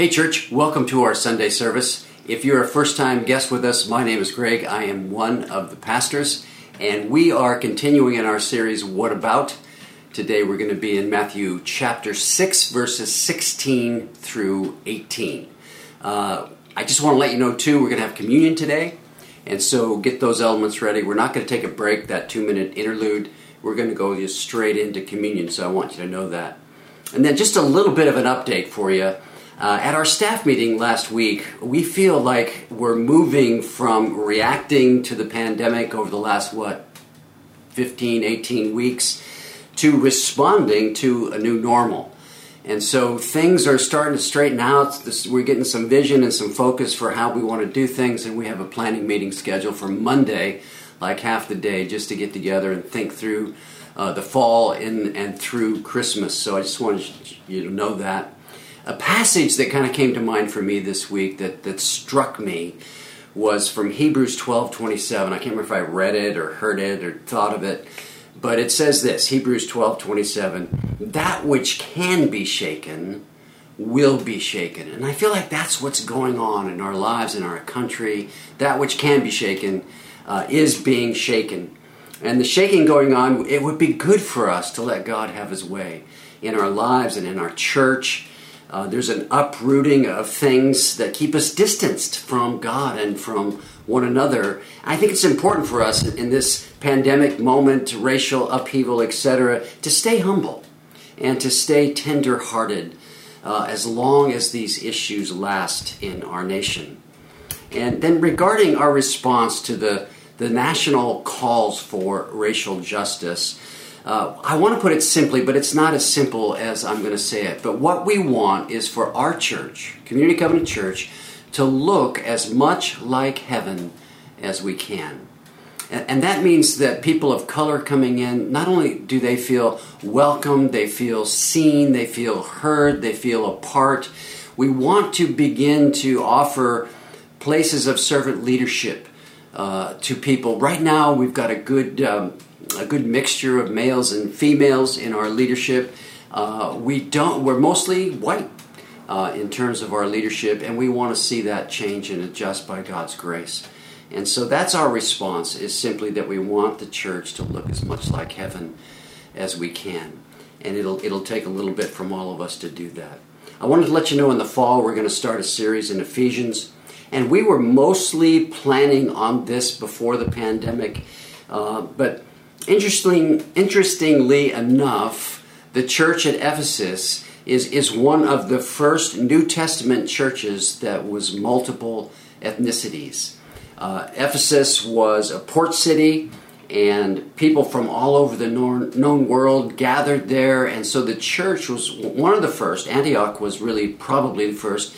Hey, church, welcome to our Sunday service. If you're a first time guest with us, my name is Greg. I am one of the pastors, and we are continuing in our series, What About? Today we're going to be in Matthew chapter 6, verses 16 through 18. Uh, I just want to let you know, too, we're going to have communion today, and so get those elements ready. We're not going to take a break, that two minute interlude. We're going to go just straight into communion, so I want you to know that. And then just a little bit of an update for you. Uh, at our staff meeting last week, we feel like we're moving from reacting to the pandemic over the last, what, 15, 18 weeks, to responding to a new normal. And so things are starting to straighten out. This, we're getting some vision and some focus for how we want to do things, and we have a planning meeting scheduled for Monday, like half the day, just to get together and think through uh, the fall and, and through Christmas. So I just wanted you to know that a passage that kind of came to mind for me this week that, that struck me was from Hebrews 12 27. I can't remember if I read it or heard it or thought of it, but it says this Hebrews 12 27 that which can be shaken will be shaken. And I feel like that's what's going on in our lives, in our country. That which can be shaken uh, is being shaken. And the shaking going on, it would be good for us to let God have His way in our lives and in our church uh, there's an uprooting of things that keep us distanced from God and from one another. I think it's important for us in this pandemic moment, racial upheaval, etc., to stay humble and to stay tender hearted uh, as long as these issues last in our nation. And then regarding our response to the, the national calls for racial justice, uh, I want to put it simply, but it's not as simple as I'm going to say it. But what we want is for our church, Community Covenant Church, to look as much like heaven as we can. And, that means that people of color coming in, not only do they feel welcome, they feel seen, they feel heard, they feel a part. We want to begin to offer places of servant leadership uh, to people. Right now, we've got a good. Um, a good mixture of males and females in our leadership. Uh, we don't. We're mostly white uh, in terms of our leadership, and we want to see that change and adjust by God's grace. And so that's our response: is simply that we want the church to look as much like heaven as we can, and it'll it'll take a little bit from all of us to do that. I wanted to let you know in the fall we're going to start a series in Ephesians, and we were mostly planning on this before the pandemic, uh, but Interesting, interestingly enough, the church at Ephesus is, is one of the first New Testament churches that was multiple ethnicities. Uh, Ephesus was a port city, and people from all over the known world gathered there, and so the church was one of the first. Antioch was really probably the first,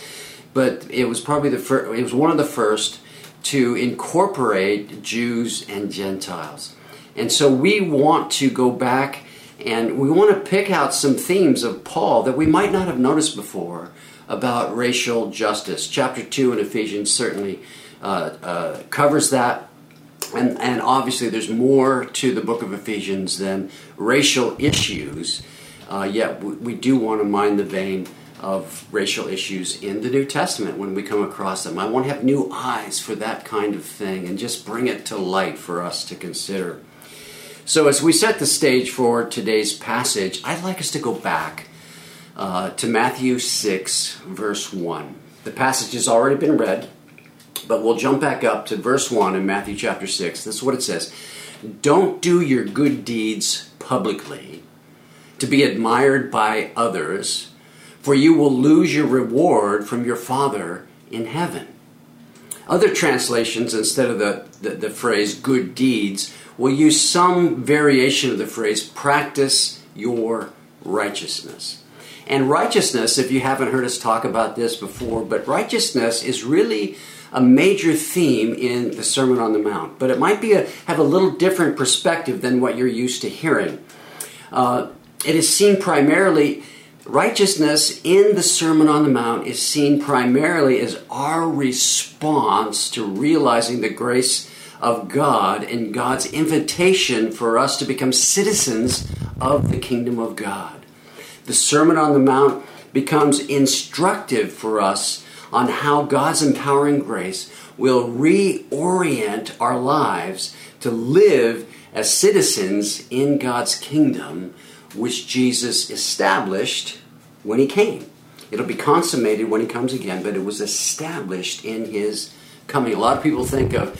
but it was probably the first. It was one of the first to incorporate Jews and Gentiles. And so we want to go back and we want to pick out some themes of Paul that we might not have noticed before about racial justice. Chapter 2 in Ephesians certainly uh, uh, covers that. And, and obviously, there's more to the book of Ephesians than racial issues, uh, yet we, we do want to mind the vein of racial issues in the New Testament when we come across them. I want to have new eyes for that kind of thing and just bring it to light for us to consider. So, as we set the stage for today's passage, I'd like us to go back uh, to Matthew 6, verse 1. The passage has already been read, but we'll jump back up to verse 1 in Matthew chapter 6. This is what it says Don't do your good deeds publicly to be admired by others, for you will lose your reward from your Father in heaven. Other translations, instead of the, the, the phrase good deeds, will use some variation of the phrase practice your righteousness. And righteousness, if you haven't heard us talk about this before, but righteousness is really a major theme in the Sermon on the Mount. But it might be a, have a little different perspective than what you're used to hearing. Uh, it is seen primarily, righteousness in the Sermon on the Mount is seen primarily as our response to realizing the grace of God and God's invitation for us to become citizens of the kingdom of God. The Sermon on the Mount becomes instructive for us on how God's empowering grace will reorient our lives to live as citizens in God's kingdom, which Jesus established when he came. It'll be consummated when he comes again, but it was established in his coming. A lot of people think of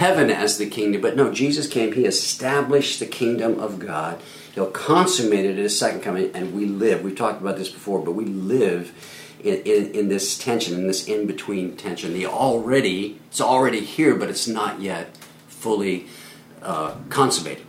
heaven as the kingdom, but no, Jesus came, he established the kingdom of God. He'll consummate it at his second coming, and we live. We've talked about this before, but we live in, in, in this tension, in this in between tension. The already, it's already here, but it's not yet fully uh, consummated.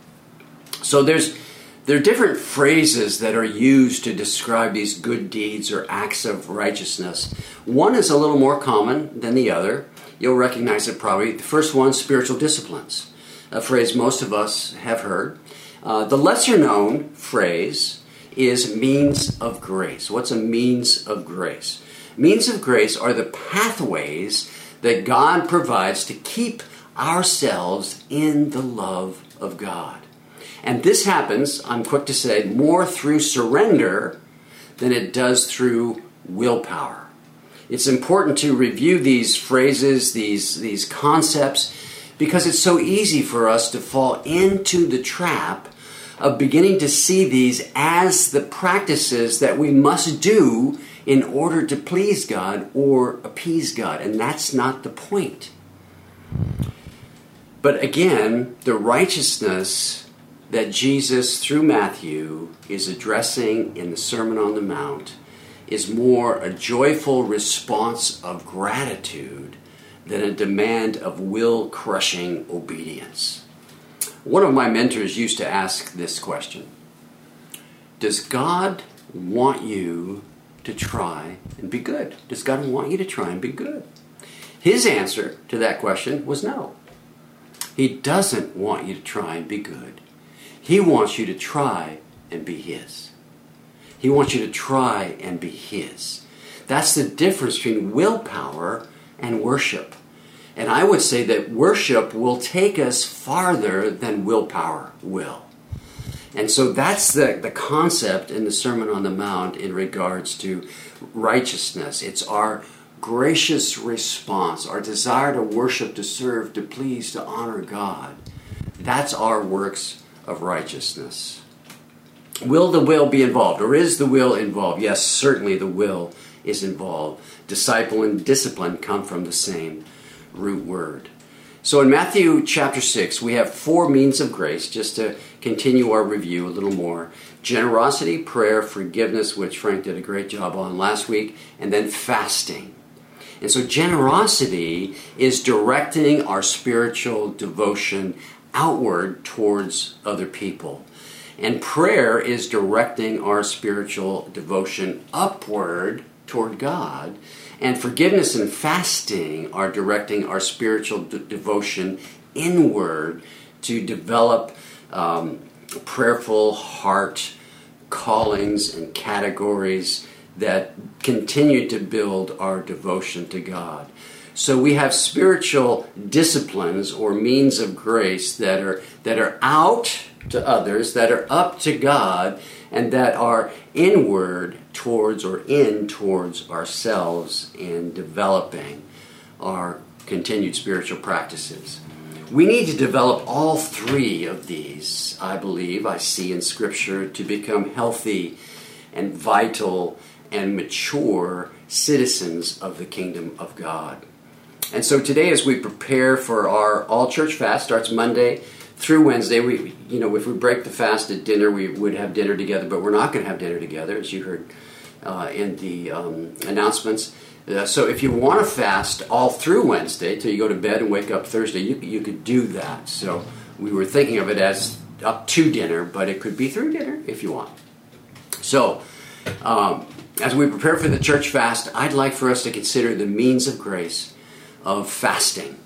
So there's there are different phrases that are used to describe these good deeds or acts of righteousness. One is a little more common than the other. You'll recognize it probably. The first one, spiritual disciplines, a phrase most of us have heard. Uh, the lesser known phrase is means of grace. What's a means of grace? Means of grace are the pathways that God provides to keep ourselves in the love of God. And this happens, I'm quick to say, more through surrender than it does through willpower. It's important to review these phrases, these, these concepts, because it's so easy for us to fall into the trap of beginning to see these as the practices that we must do in order to please God or appease God. And that's not the point. But again, the righteousness that Jesus, through Matthew, is addressing in the Sermon on the Mount is more a joyful response of gratitude than a demand of will crushing obedience. One of my mentors used to ask this question Does God want you to try and be good? Does God want you to try and be good? His answer to that question was no. He doesn't want you to try and be good. He wants you to try and be His. He wants you to try and be His. That's the difference between willpower and worship. And I would say that worship will take us farther than willpower will. And so that's the, the concept in the Sermon on the Mount in regards to righteousness. It's our gracious response, our desire to worship, to serve, to please, to honor God. That's our works of righteousness. Will the will be involved, or is the will involved? Yes, certainly the will is involved. Disciple and discipline come from the same root word. So in Matthew chapter 6, we have four means of grace, just to continue our review a little more generosity, prayer, forgiveness, which Frank did a great job on last week, and then fasting. And so generosity is directing our spiritual devotion outward towards other people. And prayer is directing our spiritual devotion upward toward God. And forgiveness and fasting are directing our spiritual de- devotion inward to develop um, prayerful heart callings and categories that continue to build our devotion to God. So we have spiritual disciplines or means of grace that are that are out to others, that are up to God, and that are inward towards or in towards ourselves in developing our continued spiritual practices. We need to develop all three of these, I believe, I see in Scripture, to become healthy and vital and mature citizens of the kingdom of God. And so today, as we prepare for our all church fast, starts Monday through Wednesday. We, you know, if we break the fast at dinner, we would have dinner together, but we're not going to have dinner together, as you heard uh, in the um, announcements. Uh, so if you want to fast all through Wednesday till you go to bed and wake up Thursday, you, you could do that. So we were thinking of it as up to dinner, but it could be through dinner if you want. So um, as we prepare for the church fast, I'd like for us to consider the means of grace of fasting.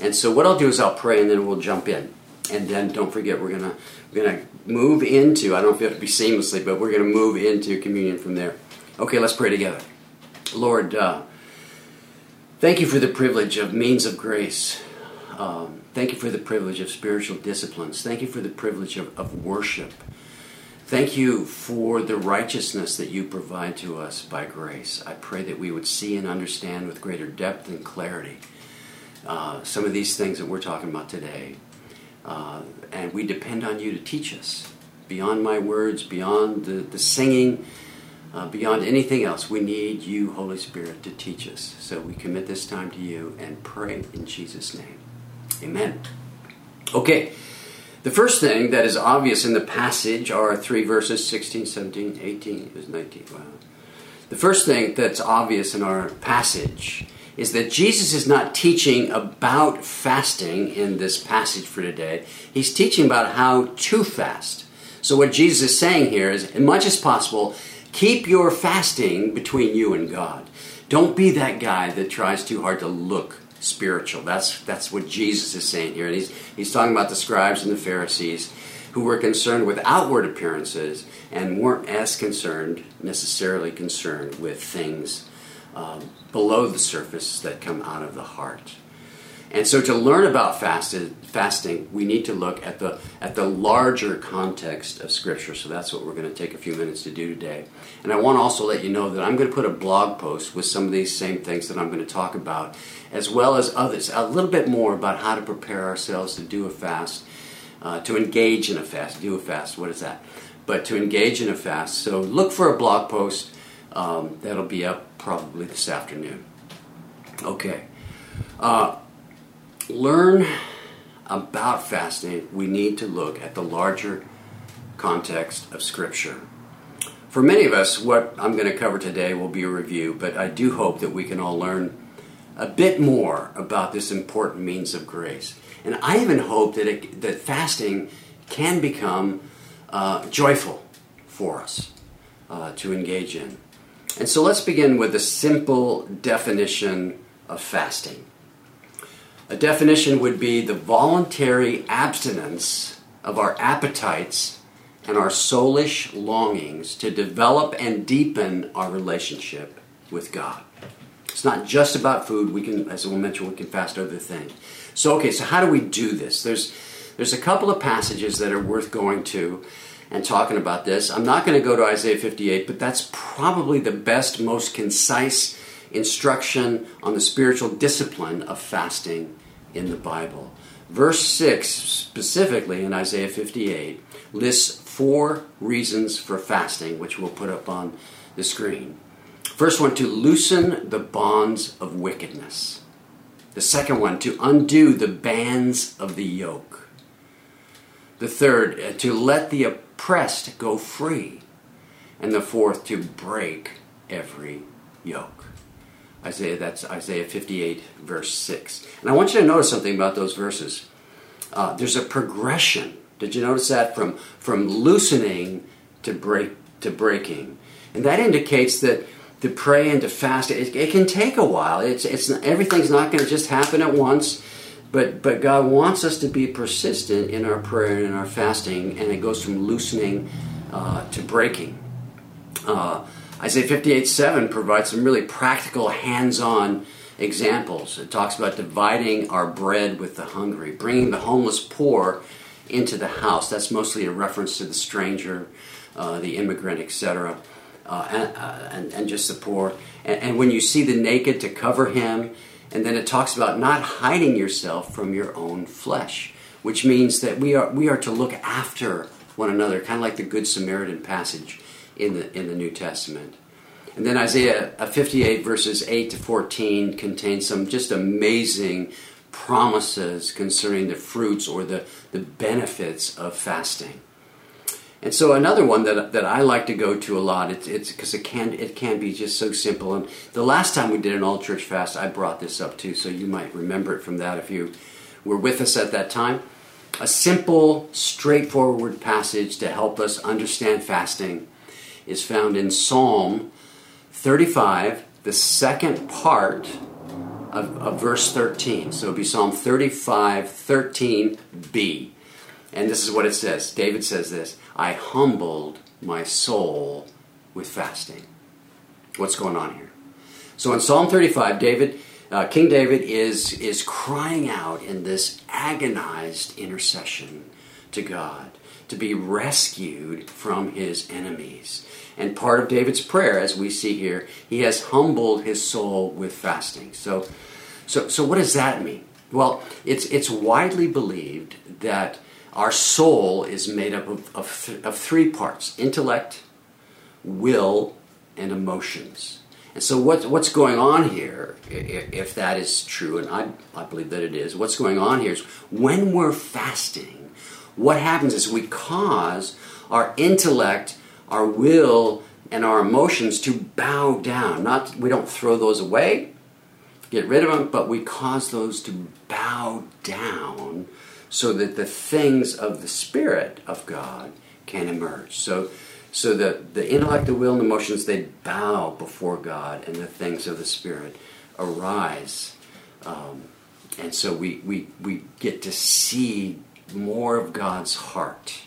And so what I'll do is I'll pray and then we'll jump in. And then don't forget we're gonna we're gonna move into I don't know if be seamlessly, but we're gonna move into communion from there. Okay, let's pray together. Lord, uh, thank you for the privilege of means of grace. Um, thank you for the privilege of spiritual disciplines. Thank you for the privilege of, of worship. Thank you for the righteousness that you provide to us by grace. I pray that we would see and understand with greater depth and clarity uh, some of these things that we're talking about today. Uh, and we depend on you to teach us beyond my words, beyond the, the singing, uh, beyond anything else. We need you, Holy Spirit, to teach us. So we commit this time to you and pray in Jesus' name. Amen. Okay. The first thing that is obvious in the passage are three verses 16, 17, 18, it was 19. Wow. The first thing that's obvious in our passage is that Jesus is not teaching about fasting in this passage for today. He's teaching about how to fast. So, what Jesus is saying here is, as much as possible, keep your fasting between you and God. Don't be that guy that tries too hard to look spiritual. That's, that's what Jesus is saying here. He's, he's talking about the scribes and the Pharisees who were concerned with outward appearances and weren't as concerned, necessarily concerned, with things um, below the surface that come out of the heart. And so, to learn about fasted, fasting, we need to look at the at the larger context of Scripture. So that's what we're going to take a few minutes to do today. And I want to also let you know that I'm going to put a blog post with some of these same things that I'm going to talk about, as well as others, a little bit more about how to prepare ourselves to do a fast, uh, to engage in a fast. Do a fast. What is that? But to engage in a fast. So look for a blog post um, that'll be up probably this afternoon. Okay. Uh, learn about fasting, we need to look at the larger context of Scripture. For many of us, what I'm going to cover today will be a review, but I do hope that we can all learn a bit more about this important means of grace. And I even hope that, it, that fasting can become uh, joyful for us uh, to engage in. And so let's begin with a simple definition of fasting. A definition would be the voluntary abstinence of our appetites and our soulish longings to develop and deepen our relationship with God. It's not just about food. We can, as we mentioned, we can fast other things. So, okay, so how do we do this? There's there's a couple of passages that are worth going to and talking about this. I'm not going to go to Isaiah 58, but that's probably the best, most concise instruction on the spiritual discipline of fasting in the Bible. Verse 6, specifically in Isaiah 58, lists four reasons for fasting, which we'll put up on the screen. First one, to loosen the bonds of wickedness. The second one, to undo the bands of the yoke. The third, uh, to let the oppressed go free. And the fourth, to break every yoke. Isaiah, that's Isaiah 58, verse 6. And I want you to notice something about those verses. Uh, there's a progression. Did you notice that from from loosening to break to breaking, and that indicates that to pray and to fast it, it can take a while. It's it's everything's not going to just happen at once, but but God wants us to be persistent in our prayer and in our fasting, and it goes from loosening uh, to breaking. Uh, Isaiah 58 7 provides some really practical, hands on examples. It talks about dividing our bread with the hungry, bringing the homeless poor into the house. That's mostly a reference to the stranger, uh, the immigrant, etc., uh, and, uh, and, and, just the poor. And, and when you see the naked, to cover him. And then it talks about not hiding yourself from your own flesh, which means that we are, we are to look after one another, kind of like the Good Samaritan passage in the, in the New Testament. And then Isaiah 58, verses 8 to 14, contains some just amazing promises concerning the fruits or the, the benefits of fasting. And so another one that, that I like to go to a lot, it's because it can it can be just so simple. And the last time we did an all church fast, I brought this up too, so you might remember it from that if you were with us at that time. A simple, straightforward passage to help us understand fasting is found in Psalm 35, the second part of, of verse 13. So it'd be Psalm 35, 13b. And this is what it says. David says this I humbled my soul with fasting. What's going on here? So in Psalm 35, David, uh, King David is, is crying out in this agonized intercession to God to be rescued from his enemies. And part of David's prayer, as we see here, he has humbled his soul with fasting. So, so, so what does that mean? Well, it's, it's widely believed that our soul is made up of, of, of three parts intellect, will, and emotions. And so, what, what's going on here, if that is true, and I, I believe that it is, what's going on here is when we're fasting, what happens is we cause our intellect, our will, and our emotions to bow down. Not we don't throw those away, get rid of them, but we cause those to bow down so that the things of the Spirit of God can emerge. So, so the, the intellect, the will, and emotions, they bow before God, and the things of the Spirit arise. Um, and so we, we, we get to see more of God's heart.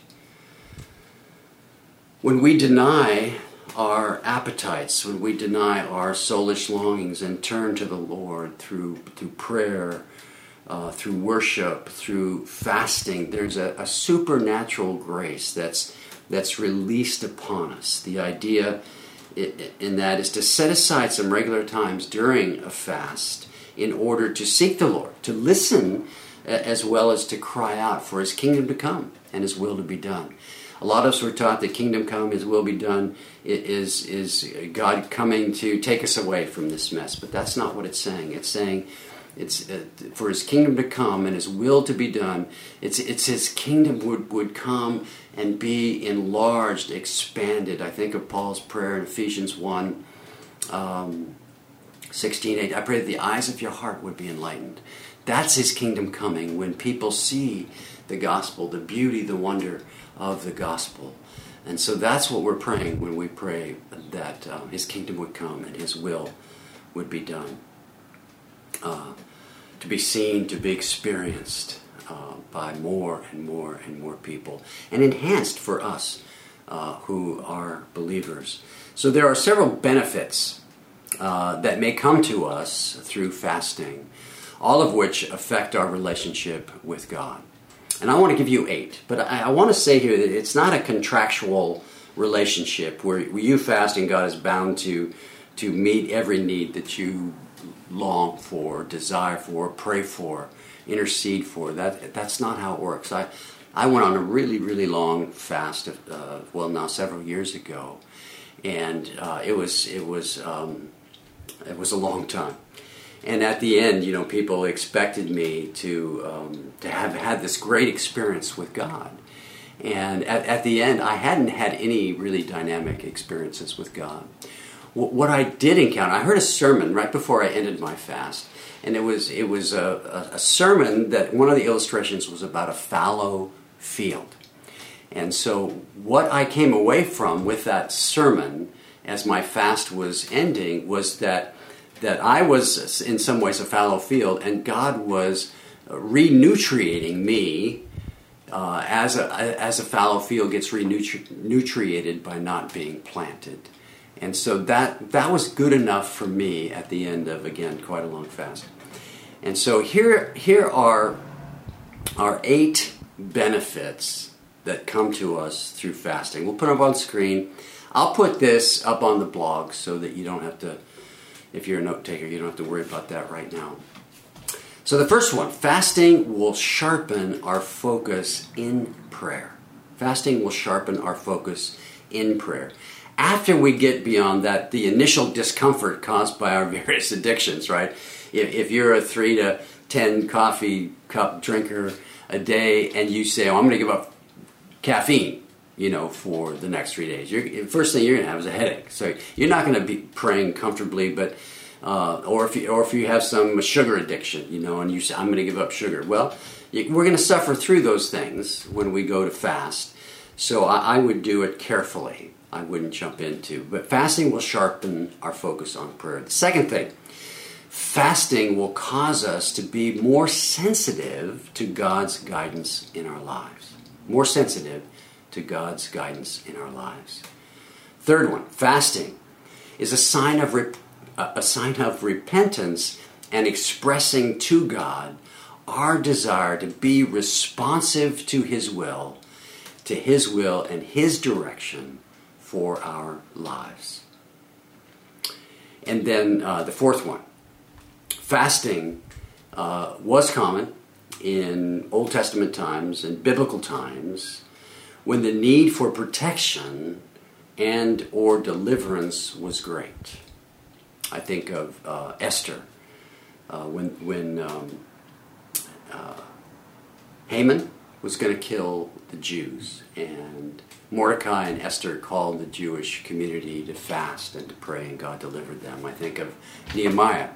When we deny our appetites, when we deny our soulish longings and turn to the Lord through, through prayer, uh, through worship, through fasting, there's a, a, supernatural grace that's, that's released upon us. The idea in that is to set aside some regular times during a fast in order to seek the Lord, to listen as well as to cry out for his kingdom to come and his will to be done. A lot of us were taught that kingdom come, his will be done, is, is God coming to take us away from this mess. But that's not what it's saying. It's saying it's uh, for his kingdom to come and his will to be done. It's, it's his kingdom would, would come and be enlarged, expanded. I think of Paul's prayer in Ephesians 1 um, 16 8. I pray that the eyes of your heart would be enlightened. That's his kingdom coming when people see the gospel, the beauty, the wonder of the gospel. And so that's what we're praying when we pray that uh, his kingdom would come and his will would be done. Uh, to be seen, to be experienced uh, by more and more and more people, and enhanced for us uh, who are believers. So there are several benefits uh, that may come to us through fasting all of which affect our relationship with God. And I want to give you eight, but I, I want to say here that it's not a contractual relationship where, where you fast and God is bound to, to meet every need that you long for, desire for, pray for, intercede for. That, that's not how it works. I, I went on a really, really long fast, uh, well, now several years ago, and uh, it was it was um, it was a long time and at the end, you know, people expected me to um, to have had this great experience with God. And at, at, the end, I hadn't had any really dynamic experiences with God. What I did encounter, I heard a sermon right before I ended my fast, and it was it was a, a, a sermon that one of the illustrations was about a fallow field. And so, what I came away from with that sermon as my fast was ending was that that I was in some ways a fallow field, and God was renutriating me uh, as a as a fallow field gets renutriated by not being planted, and so that that was good enough for me at the end of again quite a long fast, and so here here are our eight benefits that come to us through fasting. We'll put them up on screen. I'll put this up on the blog so that you don't have to if you're a note taker, you don't have to worry about that right now. So, the first one fasting will sharpen our focus in prayer. Fasting will sharpen our focus in prayer. After we get beyond that, the initial discomfort caused by our various addictions, right? If, if you're a three to 10 coffee cup drinker a day and you say, oh, I'm going to give up caffeine, you know, for the next three days. You're, first thing you're going to have is a headache. So you're not going to be praying comfortably, but uh, or if you, or if you have some sugar addiction, you know, and you say I'm going to give up sugar. Well, we're going to suffer through those things when we go to fast. So I, I would do it carefully. I wouldn't jump into. But fasting will sharpen our focus on prayer. The second thing, fasting will cause us to be more sensitive to God's guidance in our lives. More sensitive to God's guidance in our lives. Third one, fasting is a sign of rep- a sign of repentance and expressing to God our desire to be responsive to his will, to His will and His direction for our lives. And then uh, the fourth one fasting uh, was common in Old Testament times and biblical times when the need for protection and or deliverance was great. I think of uh, Esther uh, when when um, uh, Haman was going to kill the Jews, and Mordecai and Esther called the Jewish community to fast and to pray, and God delivered them. I think of Nehemiah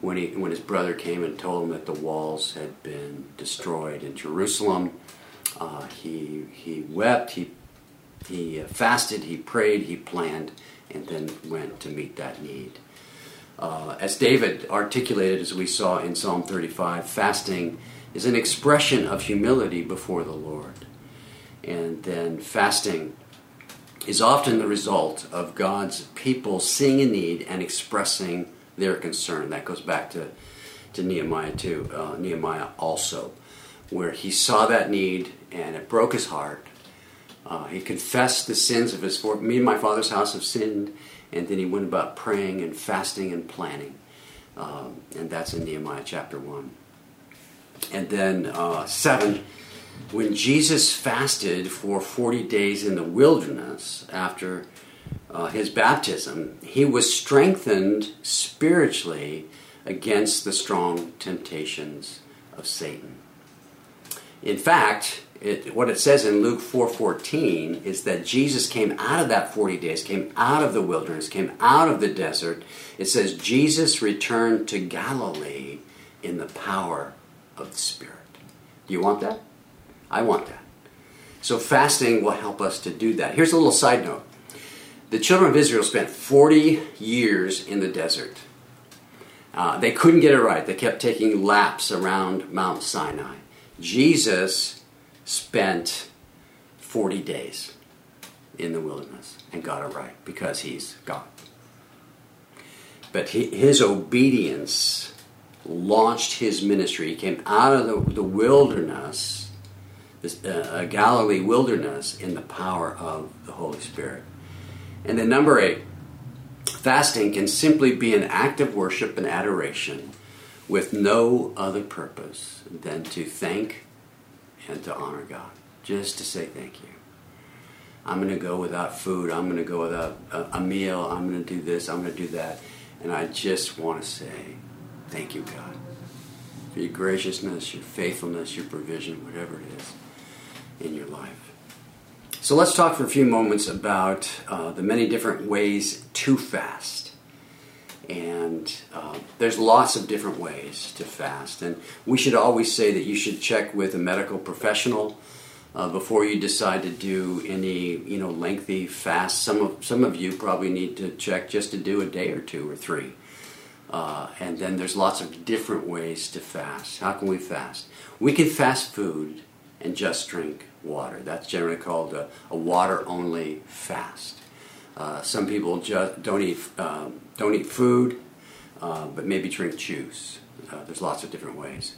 when he when his brother came and told him that the walls had been destroyed in Jerusalem. Uh, he he wept. He he uh, fasted. He prayed. He planned, and then went to meet that need. Uh, as David articulated, as we saw in Psalm 35, fasting is an expression of humility before the Lord. And then fasting is often the result of God's people seeing a need and expressing their concern. That goes back to, to Nehemiah too, uh, Nehemiah also, where he saw that need and it broke his heart. Uh, he confessed the sins of his for me and my father's house have sinned, and then he went about praying and fasting and planning, um, and that's in Nehemiah chapter one. And then uh, seven, when Jesus fasted for forty days in the wilderness after uh, his baptism, he was strengthened spiritually against the strong temptations of Satan. In fact, it, what it says in Luke 4:14 is that Jesus came out of that 40 days, came out of the wilderness, came out of the desert. It says Jesus returned to Galilee in the power of the Spirit. Do you want that? I want that. So fasting will help us to do that. Here's a little side note. The children of Israel spent 40 years in the desert. Uh, they couldn't get it right. They kept taking laps around Mount Sinai. Jesus spent 40 days in the wilderness and got it right because he's God. But his obedience launched his ministry. He came out of the, the wilderness, this uh, Galilee wilderness, in the power of the Holy Spirit. And then number eight, fasting can simply be an act of worship and adoration with no other purpose than to thank and to honor God. Just to say thank you. I'm going to go without food. I'm going to go without a, a meal. I'm going to do this. I'm going to do that. And I just want to say thank you, God, for your graciousness, your faithfulness, your provision, whatever it is in your life. So let's talk for a few moments about uh, the many different ways to fast. And uh, there's lots of different ways to fast. And we should always say that you should check with a medical professional uh, before you decide to do any you know lengthy fast. Some of some of you probably need to check just to do a day or two or three. Uh, and then there's lots of different ways to fast. How can we fast? We can fast food and just drink water. That's generally called a, a water only fast. Uh, some people just don't eat um, don't eat food, uh, but maybe drink juice. Uh, there's lots of different ways.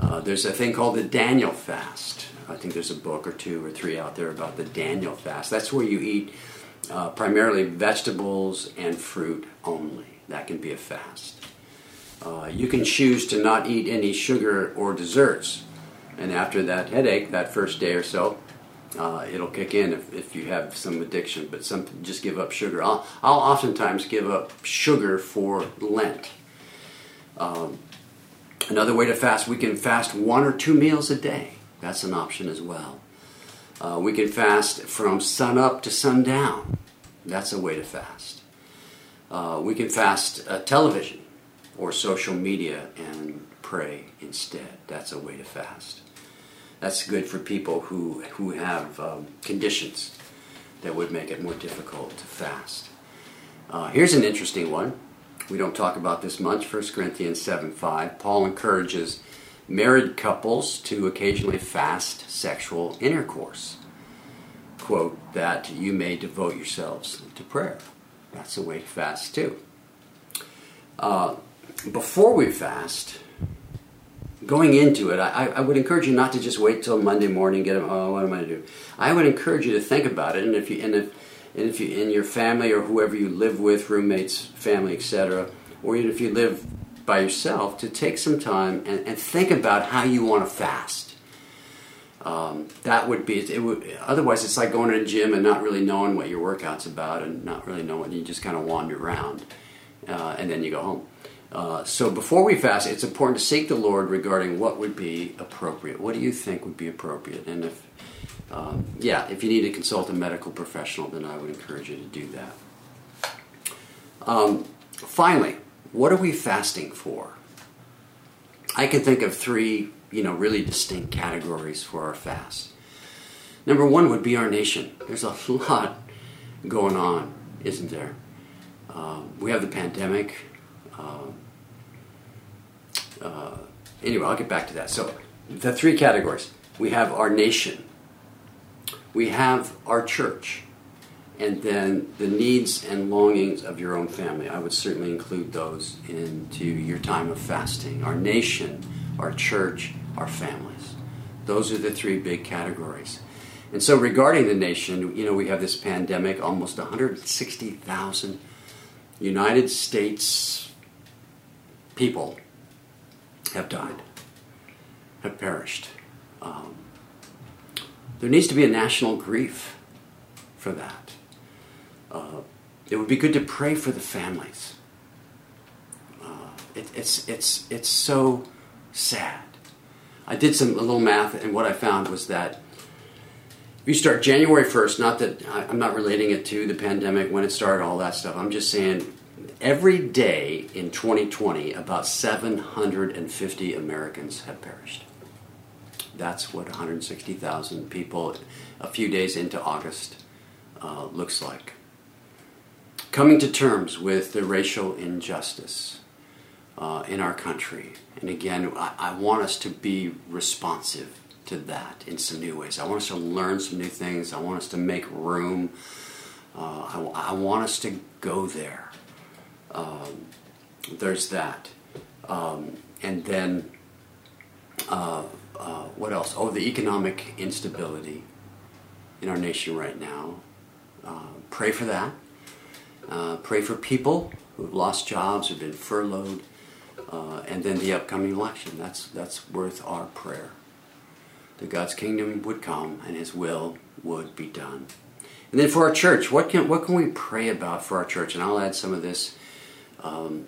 Uh, there's a thing called the Daniel fast. I think there's a book or two or three out there about the Daniel fast. That's where you eat uh, primarily vegetables and fruit only. That can be a fast. Uh, you can choose to not eat any sugar or desserts. And after that headache, that first day or so, uh, it'll kick in if, if you have some addiction. But some just give up sugar. I'll, I'll oftentimes give up sugar for Lent. Um, another way to fast, we can fast one or two meals a day. That's an option as well. Uh, we can fast from sun up to sundown. That's a way to fast. Uh, we can fast uh, television or social media and pray instead. That's a way to fast that's good for people who, who have um, conditions that would make it more difficult to fast. Uh, here's an interesting one. We don't talk about this much. 1 Corinthians 7 5. Paul encourages married couples to occasionally fast sexual intercourse. Quote, that you may devote yourselves to prayer. That's a way to fast too. Uh, before we fast, going into it, I, I would encourage you not to just wait till Monday morning. Get. Oh, what am I to do? I would encourage you to think about it, and if you and if and if you in your family or whoever you live with, roommates, family, etc., or even if you live by yourself, to take some time and, and think about how you want to fast. Um, that would be it. Would, otherwise, it's like going to a gym and not really knowing what your workout's about, and not really knowing. You just kind of wander around, uh, and then you go home. Uh, so before we fast, it's important to seek the Lord regarding what would be appropriate. What do you think would be appropriate? And if, um, yeah, if you need to consult a medical professional, then I would encourage you to do that. Um, finally, what are we fasting for? I can think of three, you know, really distinct categories for our fast. Number one would be our nation. There's a lot going on, isn't there? Uh, we have the pandemic. Um, uh, anyway, I'll get back to that. So, the three categories we have our nation, we have our church, and then the needs and longings of your own family. I would certainly include those into your time of fasting. Our nation, our church, our families. Those are the three big categories. And so, regarding the nation, you know, we have this pandemic, almost 160,000 United States people have died, have perished. Um, there needs to be a national grief for that. Uh, it would be good to pray for the families. Uh, it, it's, it's, it's so sad. I did some a little math, and what I found was that if you start January 1st, not that I'm not relating it to the pandemic, when it started, all that stuff, I'm just saying every day in 2020, about 750 Americans have perished. That's what 160,000 people a few days into August uh, looks like. Coming to terms with the racial injustice uh, in our country. And again, I, I want us to be responsive to that in some new ways. I want us to learn some new things. I want us to make room. Uh, I, I, want us to go there. Um, there's that. Um, and then, uh, uh, what else? Oh, the economic instability in our nation right now. Uh, pray for that. Uh, pray for people who've lost jobs, who've been furloughed, uh, and then the upcoming election. That's, that's worth our prayer. That God's kingdom would come and His will would be done. And then for our church, what can, what can we pray about for our church? And I'll add some of this um,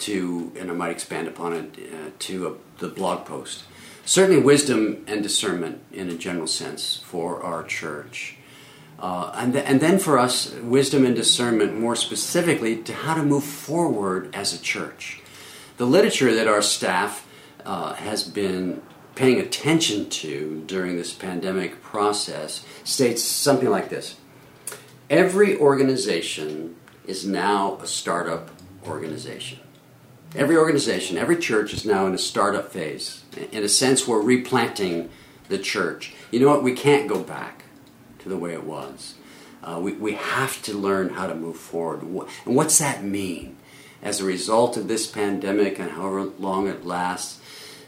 to, and I might expand upon it uh, to a, the blog post. Certainly, wisdom and discernment in a general sense for our church. Uh, and, th- and then for us, wisdom and discernment more specifically to how to move forward as a church. The literature that our staff uh, has been paying attention to during this pandemic process states something like this Every organization is now a startup organization. Every organization, every church is now in a startup phase. In a sense, we're replanting the church. You know what? We can't go back to the way it was. Uh, we, we have to learn how to move forward. And what's that mean? As a result of this pandemic and however long it lasts,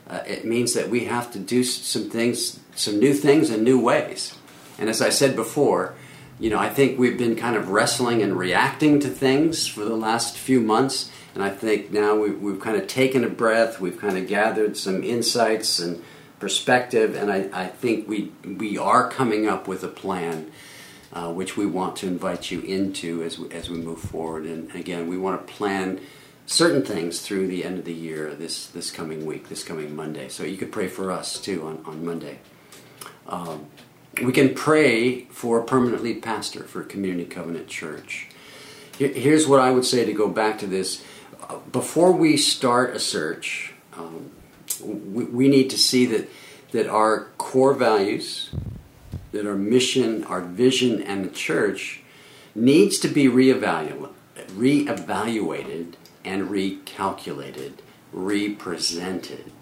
uh, it means that we have to do some things, some new things in new ways. And as I said before, you know, I think we've been kind of wrestling and reacting to things for the last few months. And I think now we've, we've kind of taken a breath, we've kind of gathered some insights and perspective, and I, I think we, we are coming up with a plan uh, which we want to invite you into as we, as we move forward. And again, we want to plan certain things through the end of the year this, this coming week, this coming Monday. So you could pray for us too on, on Monday. Um, we can pray for a permanent lead pastor for a Community Covenant Church. Here's what I would say to go back to this. Before we start a search, um, we, we need to see that, that our core values, that our mission, our vision, and the church needs to be reevaluated, reevaluated and recalculated, represented.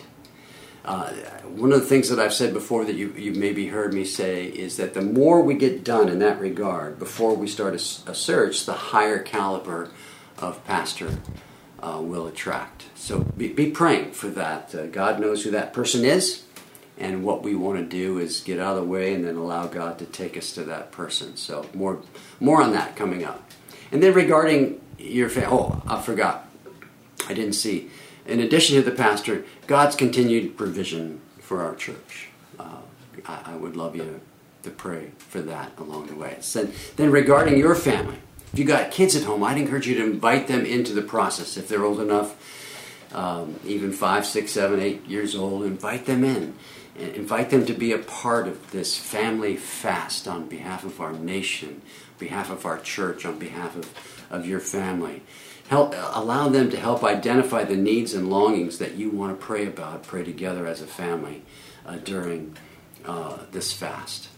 Uh, one of the things that I've said before that you, you maybe heard me say is that the more we get done in that regard before we start a, a search, the higher caliber of pastor uh, will attract. So be, be praying for that. Uh, God knows who that person is, and what we want to do is get out of the way and then allow God to take us to that person. So more more on that coming up. And then regarding your family, oh, I forgot. I didn't see. In addition to the pastor, God's continued provision for our church. Uh, I, I, would love you to pray for that along the way. So, then regarding your family, if you got kids at home, I'd encourage you to invite them into the process if they're old enough, um, even five, six, seven, eight years old. Invite them in. Invite them to be a part of this family fast on behalf of our nation, on behalf of our church, on behalf of, of your family. Help, allow them to help identify the needs and longings that you want to pray about, pray together as a family uh, during uh, this fast.